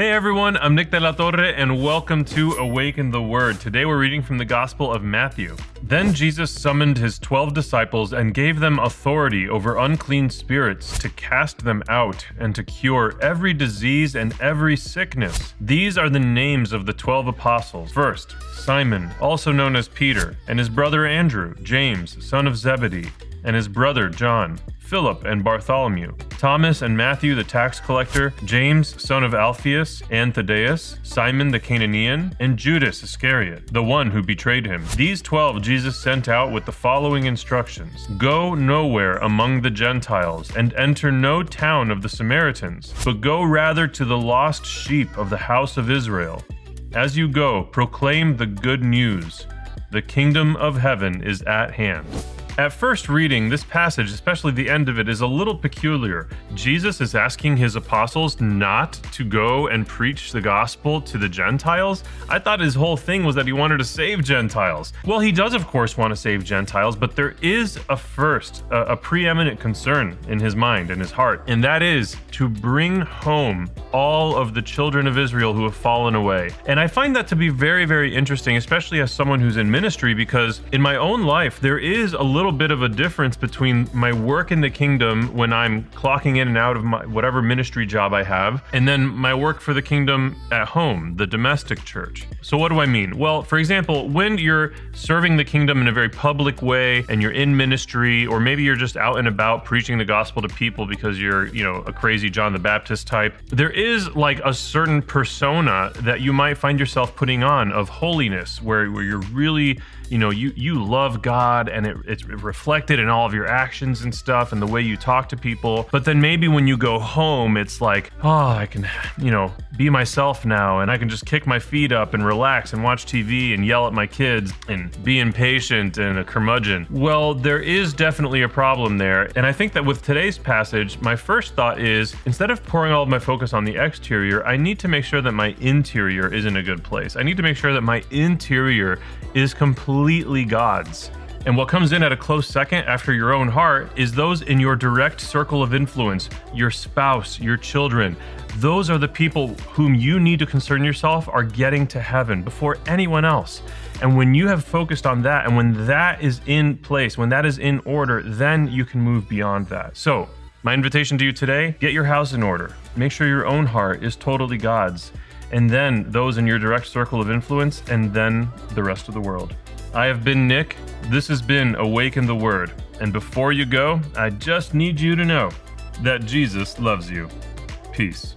Hey everyone, I'm Nick de la Torre, and welcome to Awaken the Word. Today we're reading from the Gospel of Matthew. Then Jesus summoned his twelve disciples and gave them authority over unclean spirits to cast them out and to cure every disease and every sickness. These are the names of the twelve apostles. First, Simon, also known as Peter, and his brother Andrew, James, son of Zebedee, and his brother John. Philip and Bartholomew, Thomas and Matthew the tax collector, James son of Alphaeus and Thaddeus, Simon the Cananaean, and Judas Iscariot, the one who betrayed him. These twelve Jesus sent out with the following instructions Go nowhere among the Gentiles, and enter no town of the Samaritans, but go rather to the lost sheep of the house of Israel. As you go, proclaim the good news. The kingdom of heaven is at hand. At first reading, this passage, especially the end of it, is a little peculiar. Jesus is asking his apostles not to go and preach the gospel to the Gentiles. I thought his whole thing was that he wanted to save Gentiles. Well, he does, of course, want to save Gentiles, but there is a first, a, a preeminent concern in his mind and his heart, and that is to bring home all of the children of Israel who have fallen away. And I find that to be very, very interesting, especially as someone who's in ministry, because in my own life, there is a little bit of a difference between my work in the kingdom when I'm clocking in and out of my whatever ministry job I have, and then my work for the kingdom at home, the domestic church. So what do I mean? Well, for example, when you're serving the kingdom in a very public way and you're in ministry, or maybe you're just out and about preaching the gospel to people because you're, you know, a crazy John the Baptist type, there is like a certain persona that you might find yourself putting on of holiness where, where you're really you know you you love god and it, it's reflected in all of your actions and stuff and the way you talk to people. But then maybe when you go home it's like oh i can you know be myself now and i can just kick my feet up and relax and watch tv and yell at my kids and be impatient and a curmudgeon. Well there is definitely a problem there. And i think that with today's passage my first thought is instead of pouring all of my focus on the exterior i need to make sure that my interior is in a good place. I need to make sure that my interior is completely God's. And what comes in at a close second after your own heart is those in your direct circle of influence your spouse, your children. Those are the people whom you need to concern yourself are getting to heaven before anyone else. And when you have focused on that, and when that is in place, when that is in order, then you can move beyond that. So, my invitation to you today get your house in order. Make sure your own heart is totally God's and then those in your direct circle of influence, and then the rest of the world. I have been Nick. This has been Awaken the Word. And before you go, I just need you to know that Jesus loves you. Peace.